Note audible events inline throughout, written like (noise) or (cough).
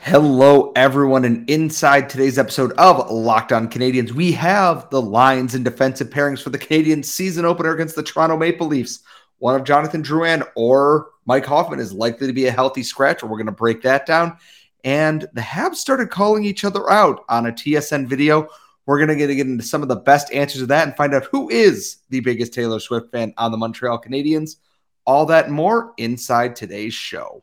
Hello, everyone, and inside today's episode of Locked On Canadiens, we have the lines and defensive pairings for the Canadiens season opener against the Toronto Maple Leafs. One of Jonathan Drouin or Mike Hoffman is likely to be a healthy scratch. We're going to break that down. And the Habs started calling each other out on a TSN video. We're going to get into some of the best answers to that and find out who is the biggest Taylor Swift fan on the Montreal Canadiens. All that and more inside today's show.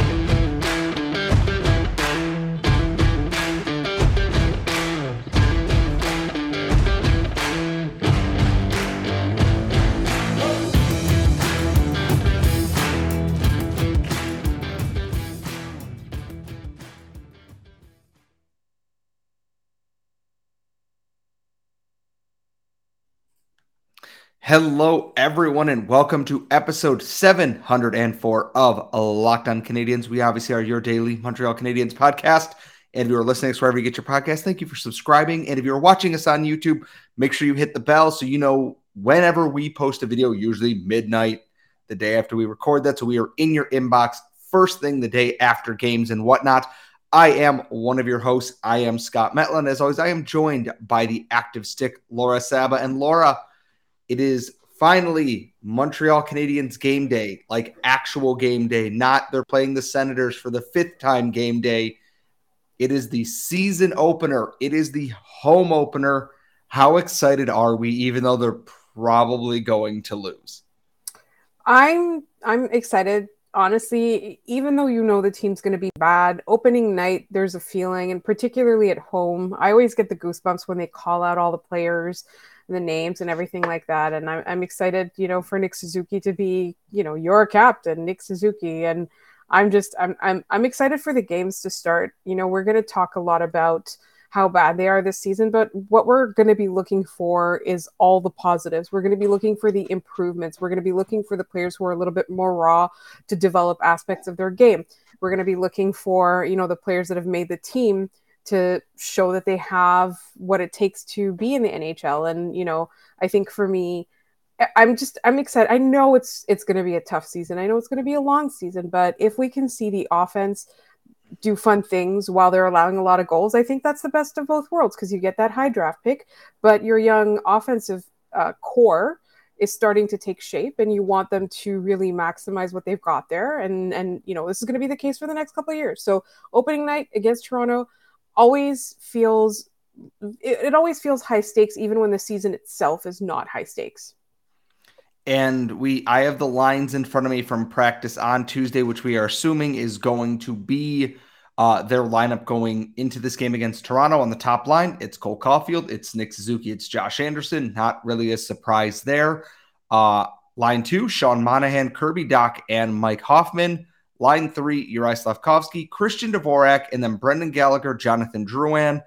Hello, everyone, and welcome to episode 704 of Locked On Canadiens. We obviously are your daily Montreal Canadiens podcast. And if you're listening to wherever you get your podcast, thank you for subscribing. And if you're watching us on YouTube, make sure you hit the bell so you know whenever we post a video, usually midnight, the day after we record that. So we are in your inbox first thing the day after games and whatnot. I am one of your hosts. I am Scott Matla. As always, I am joined by the active stick, Laura Saba. And Laura, it is finally Montreal Canadiens game day, like actual game day, not they're playing the Senators for the fifth time game day. It is the season opener, it is the home opener. How excited are we, even though they're probably going to lose? I'm I'm excited. Honestly, even though you know the team's going to be bad, opening night there's a feeling, and particularly at home, I always get the goosebumps when they call out all the players the names and everything like that. And I'm, I'm excited, you know, for Nick Suzuki to be, you know, your captain, Nick Suzuki. And I'm just, I'm, I'm, I'm excited for the games to start. You know, we're going to talk a lot about how bad they are this season, but what we're going to be looking for is all the positives. We're going to be looking for the improvements. We're going to be looking for the players who are a little bit more raw to develop aspects of their game. We're going to be looking for, you know, the players that have made the team to show that they have what it takes to be in the NHL. And you know, I think for me, I'm just I'm excited. I know it's it's going to be a tough season. I know it's going to be a long season, but if we can see the offense do fun things while they're allowing a lot of goals, I think that's the best of both worlds because you get that high draft pick, but your young offensive uh, core is starting to take shape and you want them to really maximize what they've got there and and you know this is going to be the case for the next couple of years so opening night against toronto always feels it, it always feels high stakes even when the season itself is not high stakes. And we i have the lines in front of me from practice on tuesday which we are assuming is going to be uh, their lineup going into this game against toronto on the top line. It's cole caufield it's nick suzuki it's josh anderson. Not really a surprise there. Uh, line two sean monahan kirby dach and mike hoffman Line three, Uri Slafkovsky, Christian Dvorak, and then Brendan Gallagher, Jonathan Drouin.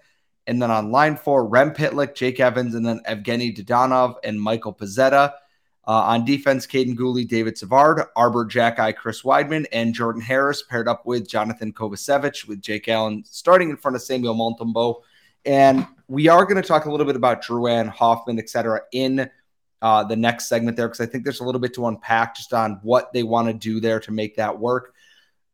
And then on line four, Rem Pitlick, Jake Evans, and then Evgeny Dadonov and Michael Pezzetta. Uh, on defense, Kaiden Guhle, David Savard, Arber Xhekaj, Chris Wideman, and Jordan Harris paired up with Jonathan Kovacevic with Jake Allen starting in front of Samuel Montembeault. And we are going to talk a little bit about Drouin, Hoffman, et cetera, in uh, the next segment there because I think there's a little bit to unpack just on what they want to do there to make that work.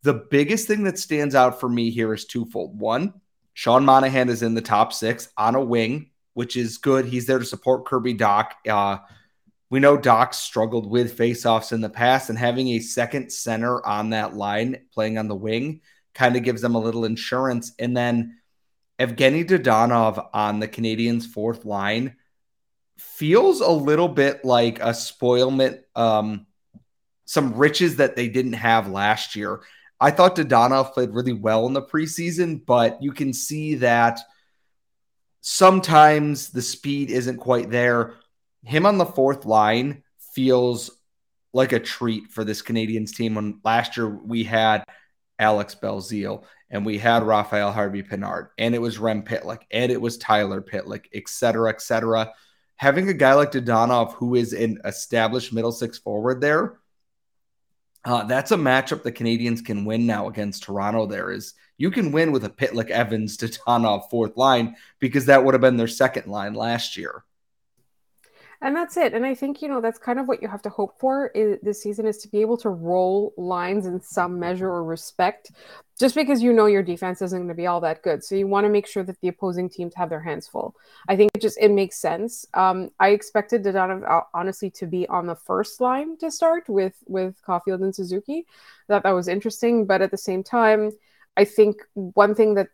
The biggest thing that stands out for me here is twofold. One, Sean Monahan is in the top six on a wing, which is good. He's there to support Kirby Dach. Uh, we know Dach struggled with faceoffs in the past, and having a second center on that line playing on the wing kind of gives them a little insurance. And then Evgeny Dadonov on the Canadiens' fourth line feels a little bit like a spoilment, um, some riches that they didn't have last year. I thought Dadonov played really well in the preseason, but you can see that sometimes the speed isn't quite there. Him on the fourth line feels like a treat for this Canadiens team. When last year we had Alex Belzile and we had Raphael Harvey Pinard and it was Rem Pitlick and it was Tyler Pitlick, et cetera, et cetera. Having a guy like Dadonov, who is an established middle six forward there Uh, that's a matchup the Canadiens can win now against Toronto. There is you can win with a Pitlick Evans (laughs) Dadonov fourth line because that would have been their second line last year and that's it. And i think you know that's kind of what you have to hope for is, this season is to be able to roll lines in some measure or respect just because you know your defense isn't going to be all that good. So you want to make sure that the opposing teams have their hands full. I think it just it makes sense. Um, i expected Dadonov uh, honestly to be on the first line to start with with Caufield and suzuki. I thought that was interesting but at the same time i think one thing that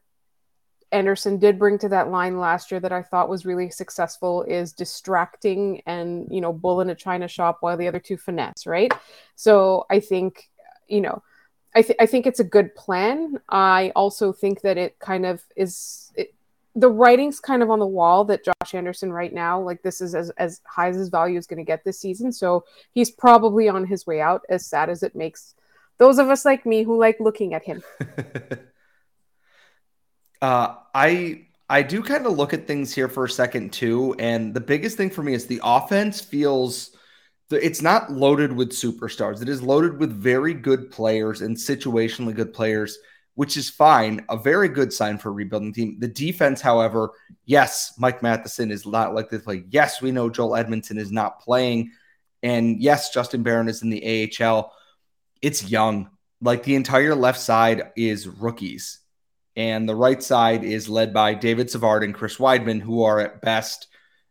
Anderson did bring to that line last year that I thought was really successful is distracting and you know bull in a china shop while the other two finesse, right? So I think you know I, th- I think it's a good plan. I also think that it kind of is it, the writing's kind of on the wall that Josh Anderson right now, like this is as, as high as his value is going to get this season. So he's probably on his way out, as sad as it makes those of us like me who like looking at him. (laughs) Uh, I I do kind of look at things here for a second too, and the biggest thing for me is the offense feels it's not loaded with superstars. It is loaded with very good players and situationally good players, which is fine. A very good sign for a rebuilding team. The defense, however, yes, Mike Matheson is not like this play. Yes, we know Joel Edmundson is not playing, and yes, Justin Barron is in the AHL. It's young. Like the entire left side is rookies and the right side is led by David Savard and Chris Wideman, who are at best,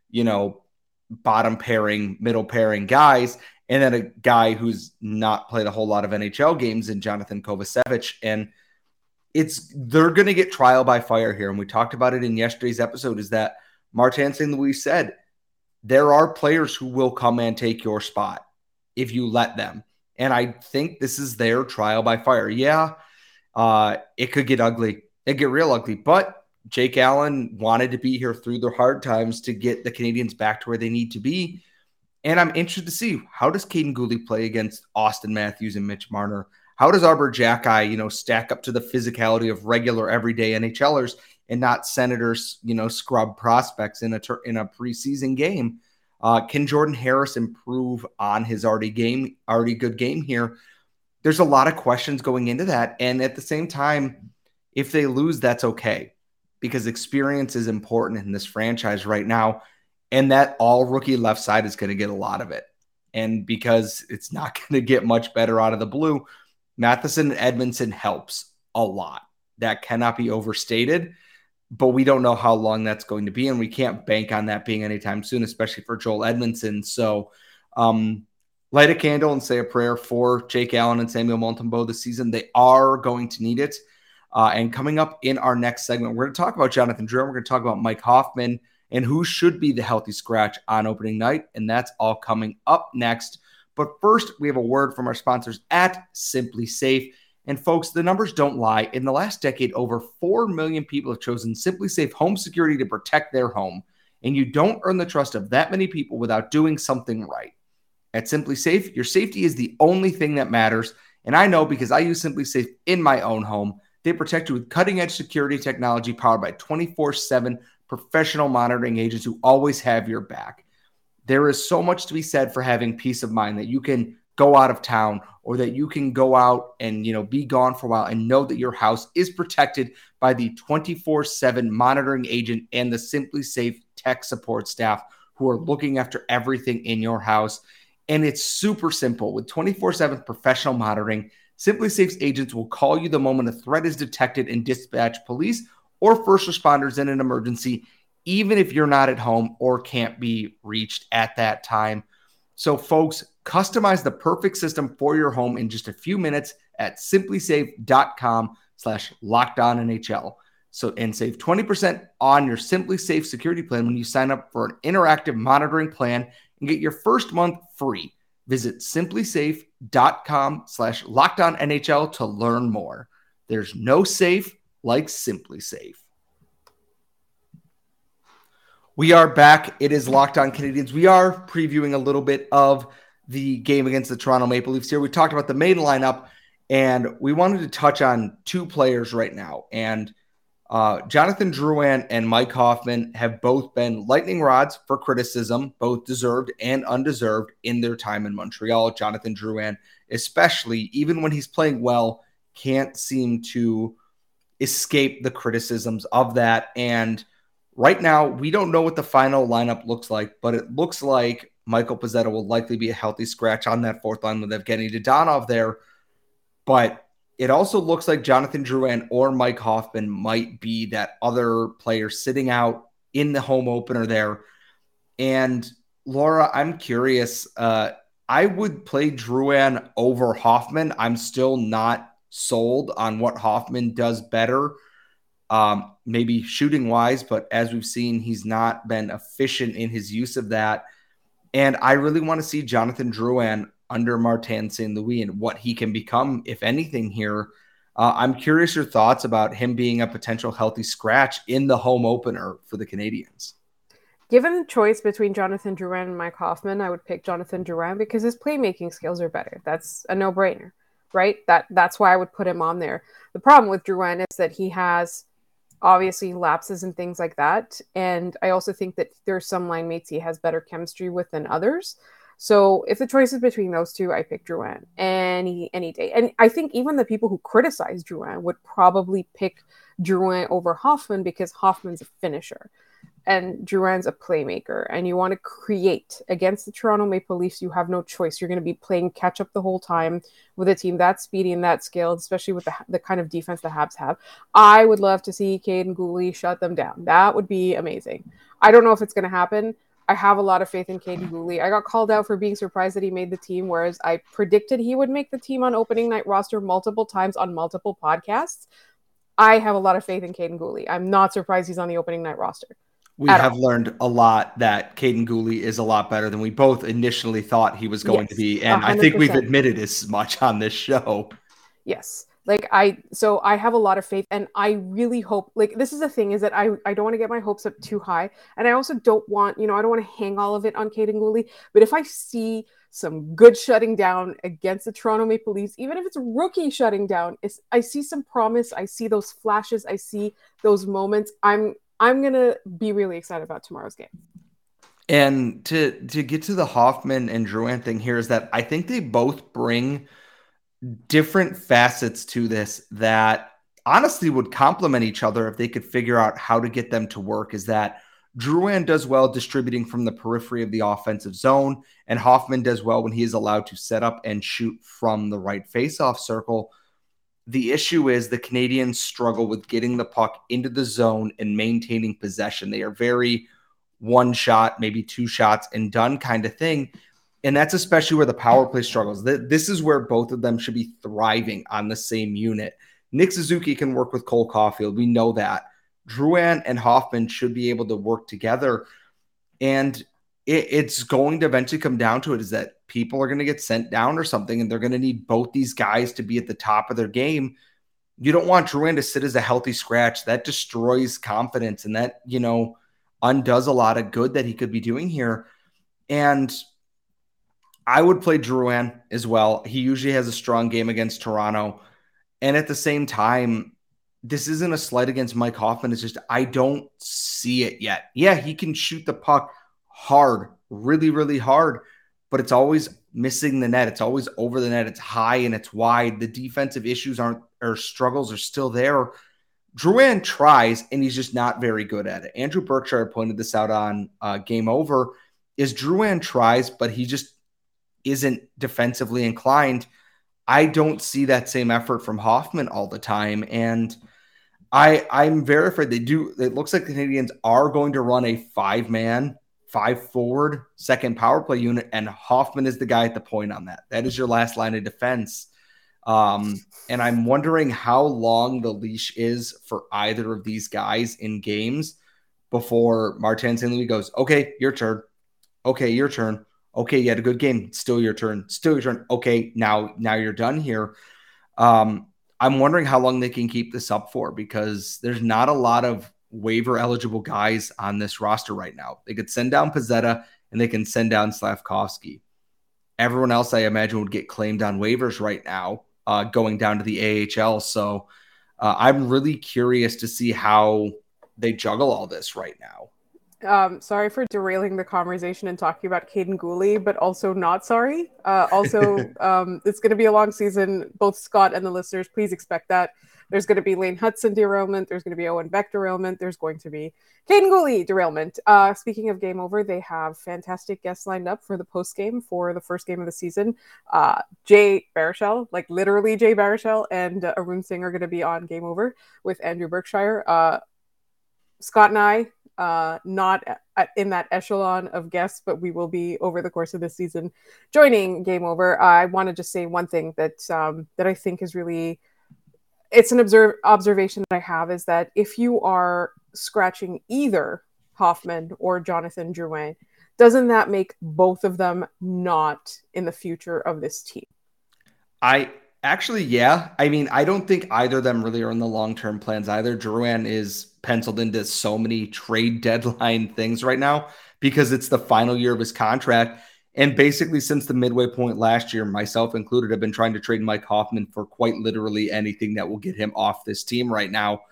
you know, bottom pairing, middle pairing guys, and then a guy who's not played a whole lot of NHL games in Jonathan Kovacevic. And it's they're going to get trial by fire here. And we talked about it in yesterday's episode. Is that Martin St. Louis said there are players who will come and take your spot if you let them. And I think this is their trial by fire. Yeah, uh, it could get ugly it get real ugly. But Jake Allen wanted to be here through the hard times to get the Canadiens back to where they need to be. And I'm interested to see how does Kaiden Guhle play against Auston Matthews and Mitch Marner? How does Arber Xhekaj, you know, stack up to the physicality of regular everyday NHLers and not Senators, you know, scrub prospects in a ter- in a preseason game? Uh, can Jordan Harris improve on his already game, already good game here? There's a lot of questions going into that, and at the same time, if they lose, that's okay because experience is important in this franchise right now. And that all rookie left side is going to get a lot of it. And because it's not (laughs) going to get much better out of the blue, Matheson and Edmundson helps a lot. That cannot be overstated, but we don't know how long that's going to be. And we can't bank on that being anytime soon, especially for Joel Edmundson. So, um, light a candle and say a prayer for Jake Allen and Samuel Montembeault this season. They are going to need it. Uh, and coming up in our next segment, we're going to talk about Jonathan Drouin. We're going to talk about Mike Hoffman and who should be the healthy scratch on opening night. And that's all coming up next. But first, we have a word from our sponsors at SimpliSafe. And folks, the numbers don't lie. In the last decade, over 4 million people have chosen SimpliSafe home security to protect their home. And you don't earn the trust of that many people without doing something right. At SimpliSafe, your safety is the only thing that matters. And I know because I use SimpliSafe in my own home. They protect you with cutting edge security technology powered by 24 7 professional monitoring agents who always have your back. There is so much to be said for having peace of mind that you can go out of town or that you can go out and you know be gone for a while and know that your house is protected by the 24/7 monitoring agent and the SimpliSafe tech support staff who are looking after everything in your house and it's super simple with 24/7 professional monitoring SimpliSafe's agents will call you the moment a threat is detected and dispatch police or first responders in an emergency, even if you're not at home or can't be reached at that time. So, folks, customize the perfect system for your home in just a few minutes at simplisafe.com slash NHL. So, and save 20% on your SimpliSafe security plan when you sign up for an interactive monitoring plan and get your first month free. Visit simplisafe.com slash lockdown NHL to learn more. There's no safe like SimpliSafe. We are back. It is Locked On Canadiens. We are previewing a little bit of the game against the Toronto Maple Leafs here. We talked about the main lineup and we wanted to touch on two players right now. And Uh, Jonathan Drouin and Mike Hoffman have both been lightning rods for criticism, both deserved and undeserved in their time in Montreal. Jonathan Drouin, especially, even when he's playing well, can't seem to escape the criticisms of that. And right now, we don't know what the final lineup looks like, but it looks like Michael Pezzetta will likely be a healthy scratch on that fourth line with Evgeny Dadonov there. But it also looks like Jonathan Drouin or Mike Hoffman might be that other player sitting out in the home opener there. And Laura, I'm curious. Uh, I would play Drouin over Hoffman. I'm still not sold on what Hoffman does better, um, maybe shooting wise, but as we've seen, he's not been efficient in his use of that. And I really want to see Jonathan Drouin under Martin St. Louis and what he can become, if anything, here. Uh, I'm curious your thoughts about him being a potential healthy scratch in the home opener for the Canadiens. Given the choice between Jonathan Drouin and Mike Hoffman, I would pick Jonathan Drouin because his playmaking skills are better. That's a no-brainer, right? That that's why I would put him on there. The problem with Drouin is that he has obviously lapses and things like that, and I also think that there's some line mates he has better chemistry with than others. So if the choice is between those two, I pick Drouin any any day. And I think even the people who criticize Drouin would probably pick Drouin over Hoffman because Hoffman's a finisher and Drouin's a playmaker. And you want to create against the Toronto Maple Leafs. You have no choice. You're going to be playing catch up the whole time with a team that speedy and that skilled, especially with the, the kind of defense the Habs have. I would love to see Kaiden Guhle shut them down. That would be amazing. I don't know if it's going to happen. I have a lot of faith in Kaiden Guhle. I got called out for being surprised that he made the team, whereas I predicted he would make the team on opening night roster multiple times on multiple podcasts. I have a lot of faith in Kaiden Guhle. I'm not surprised he's on the opening night roster. We have all. learned a lot that Kaiden Guhle is a lot better than we both initially thought he was going yes, to be. And 100%. I think we've admitted as much on this show. Yes like i so i have a lot of faith and i really hope like this is the thing is that i i don't want to get my hopes up too high and i also don't want you know i don't want to hang all of it on Kaiden Guhle but if i see some good shutting down against the Toronto Maple Leafs even if it's rookie shutting down it's I see some promise I see those flashes I see those moments I'm I'm going to be really excited about tomorrow's game. And to to get to the Hoffman and Drouin thing here is that I think they both bring different facets to this that honestly would complement each other if they could figure out how to get them to work is that Drouin does well distributing from the periphery of the offensive zone, and Hoffman does well when he is allowed to set up and shoot from the right faceoff circle. The issue is the Canadiens struggle with getting the puck into the zone and maintaining possession. They are very one shot, maybe two shots and done kind of thing. And that's especially where the power play struggles. This is where both of them should be thriving on the same unit. Nick Suzuki can work with Cole Caufield. We know that. Drouin and Hoffman should be able to work together. And it, it's going to eventually come down to it is that people are going to get sent down or something, and they're going to need both these guys to be at the top of their game. You don't want Drouin to sit as a healthy scratch. That destroys confidence and that, you know, undoes a lot of good that he could be doing here. And I would play Drouin as well. He usually has a strong game against Toronto. And at the same time, this isn't a slight against Mike Hoffman. It's just, I don't see it yet. Yeah, he can shoot the puck hard, really, really hard, but it's always missing the net. It's always over the net. It's high and it's wide. The defensive issues aren't, or struggles are still there. Drouin tries, and he's just not very good at it. Andrew Berkshire pointed this out on uh, Game Over. Is Drouin tries, but he just isn't defensively inclined, I don't see that same effort from Hoffman all the time. And I I'm very afraid they do. It looks like the Canadiens are going to run a five man, five forward second power play unit, and Hoffman is the guy at the point on that. That is your last line of defense. Um, and I'm wondering how long the leash is for either of these guys in games before Martin St. Louis goes, okay, your turn. Okay, your turn okay, you had a good game. Still your turn. Still your turn. Okay, now now you're done here. Um, I'm wondering how long they can keep this up for because there's not a lot of waiver eligible guys on this roster right now. They could send down Pezzetta and they can send down Slafkovsky. Everyone else, I imagine, would get claimed on waivers right now, uh, going down to the AHL. So uh, I'm really curious to see how they juggle all this right now. Um, sorry for derailing the conversation and talking about Kaiden Guhle, but also not sorry. Uh, also, (laughs) um, it's going to be a long season. Both Scott and the listeners, please expect that. There's going to be Lane Hutson derailment. There's going to be Owen Beck derailment. There's going to be Kaiden Guhle derailment. Uh, speaking of game over, they have fantastic guests lined up for the post game for the first game of the season. Uh, Jay Baruchel, like literally Jay Baruchel, and uh, Arun Singh are going to be on game over with Andrew Berkshire. Uh, Scott and I uh, not in that echelon of guests, but we will be over the course of this season joining Game Over. I want to just say one thing that um, that I think is really it's an observe observation that I have is that if you are scratching either Hoffman or Jonathan Drouin, doesn't that make both of them not in the future of this team? I actually, yeah. I mean, I don't think either of them really are in the long term plans either. Drouin is penciled into so many trade (laughs) deadline things right now because it's the final year of his contract. And basically, since the midway point last year, myself included, have been trying to trade Mike Hoffman for quite literally anything that will get him off this team right now.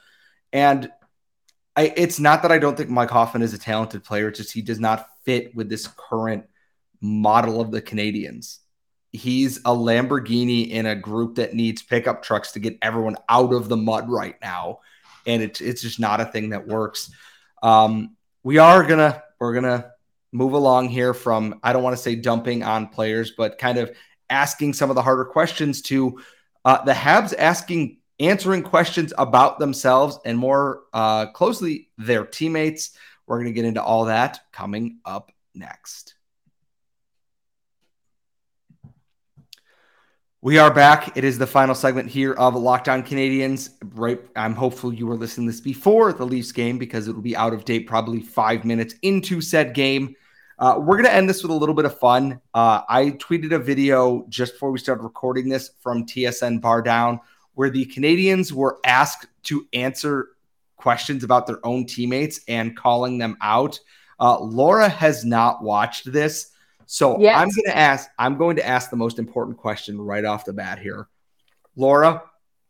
And I, it's not that I don't think Mike Hoffman is a talented player, it's just he does not fit with this current model of the Canadiens. He's a Lamborghini in a group that needs pickup trucks to get everyone out of the mud right now. And it's it's just not a thing that works. Um, we are gonna we're gonna move along here from I don't want to say dumping on players, but kind of asking some of the harder questions to uh, the Habs asking answering questions about themselves and more uh, closely their teammates. We're going to get into all that coming up next. We are back. It is the final segment here of Locked On Canadiens. Right, I'm hopeful you were listening this before the Leafs game because it will be out of date probably five minutes into said game. Uh, we're going to end this with a little bit of fun. Uh, I tweeted a video just before we started recording this from TSN Bar Down where the Canadiens were asked to answer questions about their own teammates and calling them out. Uh, Laura has not watched this, so yes. I'm going to ask. I'm going to ask the most important question right off the bat here, Laura.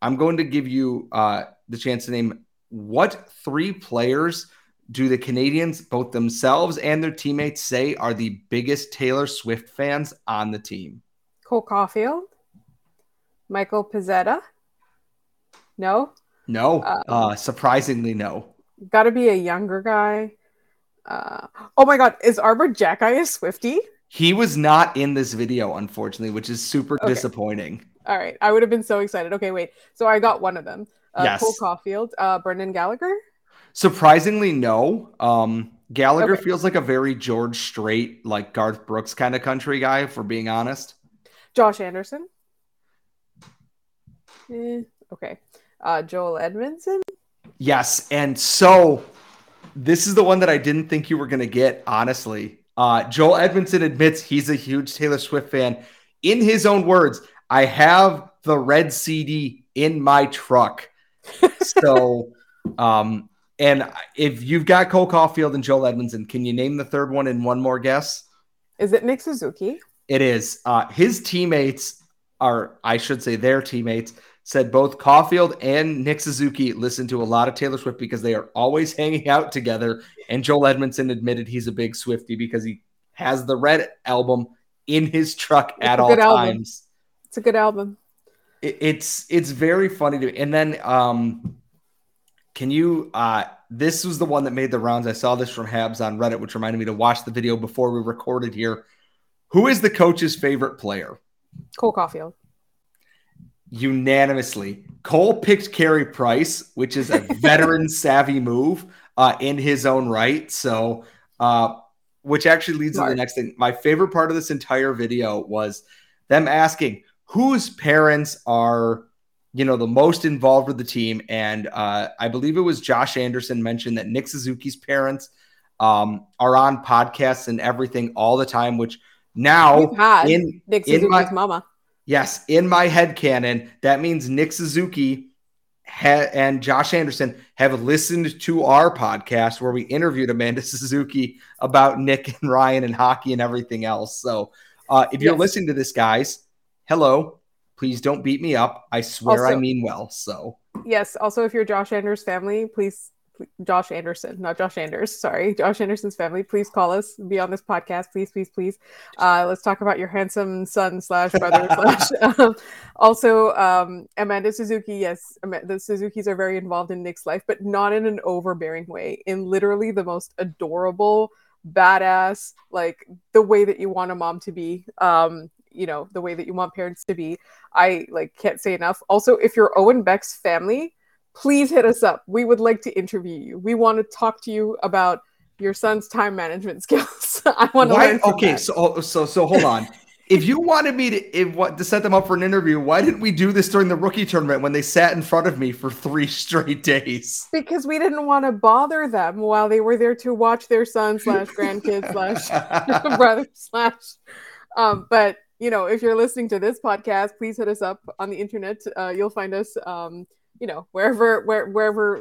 I'm going to give you uh, the chance to name what three players do the Canadiens, both themselves and their teammates, say are the biggest Taylor Swift fans on the team? Cole Caufield, Michael Pezzetta, no. No. Um, uh, surprisingly, no. Got to be a younger guy. Uh, oh my God, is Arber Xhekaj a Swiftie? He was not in this video, unfortunately, which is super okay. disappointing. All right, I would have been so excited. Okay, wait. So I got one of them. Uh, yes. Cole Caufield, uh, Brendan Gallagher. Surprisingly, no. Um, Gallagher okay. feels like a very George Strait, like Garth Brooks kind of country guy, for being honest. Josh Anderson. Eh, okay uh, Joel Edmundson? Yes, and so this is the one that I didn't think you were going to get. Honestly, uh, Joel Edmundson admits he's a huge Taylor Swift fan. In his own words, I have the red CD in my truck. (laughs) so, um, and if you've got Cole Caufield and Joel Edmundson, can you name the third one in one more guess? Is it Nick Suzuki? It is. Uh, his teammates are, I should say, their teammates said both Caufield and Nick Suzuki listen to a lot of Taylor Swift because they are always (laughs) hanging out together. And Joel Edmundson admitted he's a big Swiftie because he has the Red album in his truck it's at all times. Album. It's a good album. It, it's it's very funny to me. And then um can you uh this was the one that made the rounds. I saw this from Habs on Reddit, which reminded me to watch the video before we recorded here. Who is the coach's favorite player? Cole Caufield unanimously. Cole picked Carey Price, which is a (laughs) veteran savvy move uh, in his own right. So, uh, which actually leads to the next thing. My favorite part of this entire video was them asking whose parents are, you know, the most involved with the team. And uh, I believe it was Josh Anderson mentioned that Nick Suzuki's parents um, are on podcasts and everything all the time, which now in Nick Suzuki's in my, mama Yes, in my head canon, that means Nick Suzuki ha- and Josh Anderson have listened to our podcast where we interviewed Amanda (laughs) Suzuki about Nick and Ryan and hockey and everything else. So, uh, if you're listening to this, guys, hello. Please don't beat me up. I swear also, I mean well. So, yes. Also, if you're Josh Anders' family, please Josh Anderson, not Josh Anders. Sorry, Josh Anderson's family. Please call us. Be on this podcast, please, please, please. Uh, let's talk about your handsome son slash brother (laughs) slash. Um, also, um, Amanda Suzuki. Yes, the Suzuki's are very involved in Nick's life, but not in an overbearing way. In literally the most adorable, badass, like the way that you want a mom to be. Um, you know, the way that you want parents to be. I like can't say enough. Also, if you're Owen Beck's family please hit us up. We would like to interview you. We want to talk to you about your son's time management (laughs) skills. I want to learn. okay, that. so oh, so so hold on. if you wanted me to if what to set them up for an interview, why didn't we do this during the rookie tournament when they sat in front of me for three (laughs) straight days? Because we didn't want to bother them while they were there to watch their son (laughs) slash grandkids slash brother slash. Um, but you know, if you're listening to this podcast, please hit us up on the internet. Uh, you'll find us. Um, you know, wherever where wherever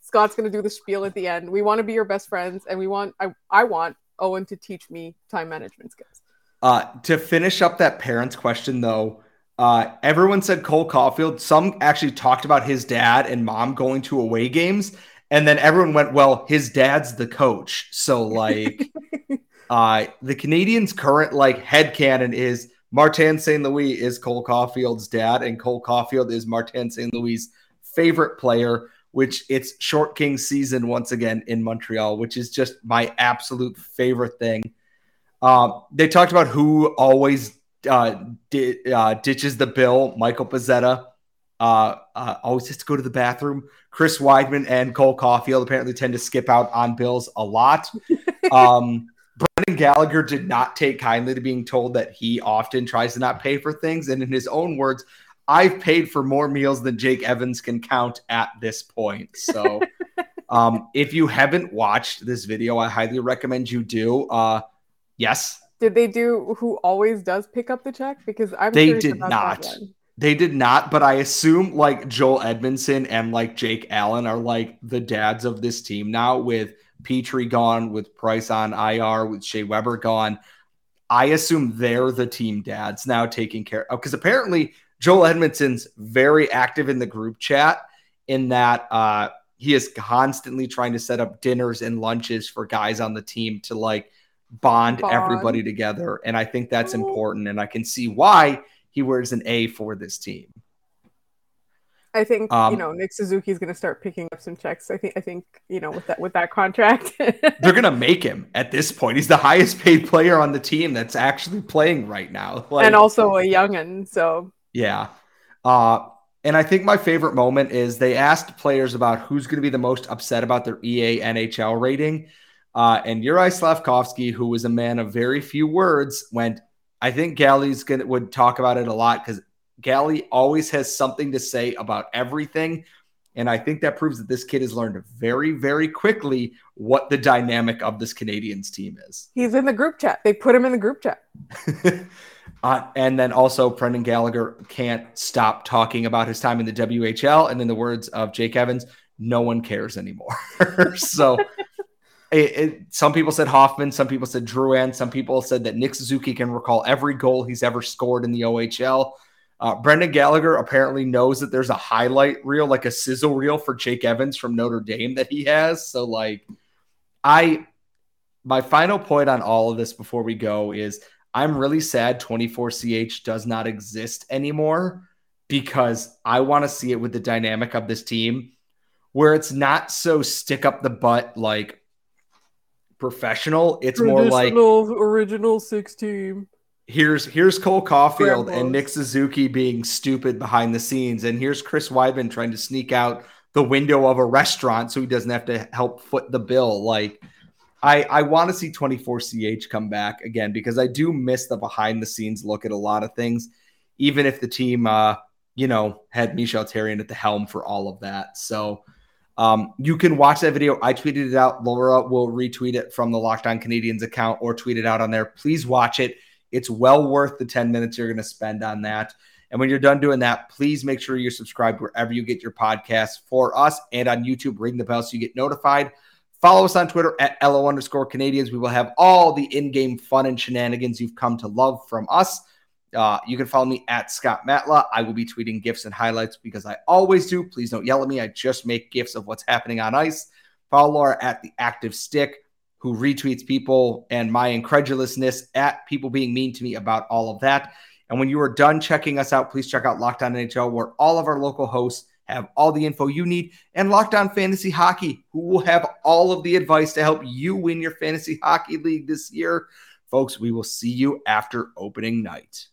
Scott's going to do the spiel at the end. We want to be your best friends, and we want I I want Owen to teach me time management skills. Uh, to finish up that parents question though, uh, everyone said Cole Caufield. Some actually talked about his dad and mom going to away games, and then everyone went, "Well, his dad's the coach." So like, (laughs) uh, the Canadiens' current like head canon is Martin St. Louis is Cole Caufield's dad, and Cole Caufield is Martin St. Louis' favorite player, which it's Short King season once again in Montreal, which is just my absolute favorite thing. Uh, they talked about who always uh, di- uh, ditches the bill. Michael Pezzetta uh, uh, always has to go to the bathroom. Chris Wideman and Cole Caufield apparently tend to skip out on bills a lot. (laughs) Um, Brendan Gallagher did not take kindly to being told that he often tries to not pay for things. And in his own words, I've paid for more meals than Jake Evans can count at this point. So, (laughs) um, if you haven't watched this video, I highly recommend you do. Uh, yes. Did they do who always does pick up the check? Because I'm they did not. They did not, but I assume like Joel Edmundson and like Jake Allen are like the dads of this team now with Petry gone, with Price on IR, with Shea Weber gone. I assume they're the team dads now taking care of because apparently Joel Edmundson's very active in the group chat in that uh, he is constantly trying to set up dinners and lunches for guys on the team to like bond, bond. everybody together. And I think that's oh. important. And I can see why he wears an A for this team. I think um, you know Nick Suzuki is going to start picking up some checks. I think I think you know with that with that contract, (laughs) they're going to make him at this point. He's the highest paid player on the team that's actually playing right now, like, and also a youngin. So yeah. Uh, and I think my favorite moment is they asked players about who's going to be the most upset about their EA NHL rating. Uh, and Uri Slafkovsky, who was a man of very few words, went, I think Gally's gonna would talk about it a lot because Gally always has something to say about everything. And I think that proves that this kid has learned very, very quickly what the dynamic of this Canadiens team is. He's in the group chat. They put him in the group chat. (laughs) Uh, and then also, Brendan Gallagher can't stop talking about his time in the WHL. And in the words of Jake Evans, no one cares anymore. (laughs) so, it, it, some people said Hoffman, some people said Drouin, some people said that Nick Suzuki can recall every goal he's ever scored in the OHL. Uh, Brendan Gallagher apparently knows that there's a highlight reel, like a sizzle reel for Jake Evans from Notre Dame that he has. So, like, I, my final point on all of this before we go is I'm really sad 24CH does not exist anymore because I want to see it with the dynamic of this team where it's not so stick up the butt like professional. It's more like original six team. Here's here's Cole Caufield and Nick Suzuki being stupid behind the scenes, and here's Chris Wideman trying to sneak out the window of a restaurant so he doesn't have to help foot the bill. Like I, I want to see 24CH come back again because I do miss the behind the scenes look at a lot of things, even if the team, uh, you know, had Michel Therrien at the helm for all of that. So um, you can watch that video. I tweeted it out. Laura will retweet it from the Locked On Canadiens account or tweet it out on there. Please watch it. It's well worth the 10 minutes you're going to spend on that. And when you're done doing that, please make sure you're subscribed wherever you get your podcasts for us and on YouTube. Ring the bell so you get notified Follow us on Twitter at LO underscore Canadiens. We will have all the in game fun and shenanigans you've come to love from us. Uh, you can follow me at Scott Matla. I will be tweeting gifs and highlights because I always do. Please don't yell at me. I just make gifs of what's happening on ice. Follow Laura at the Active Stick, who retweets people and my incredulousness at people being mean to me about all of that. And when you are done checking us out, please check out Locked On NHL, where all of our local hosts have all the info you need, and Locked On Fantasy Hockey, who will have all of the advice to help you win your fantasy hockey league this year. Folks, we will see you after opening night.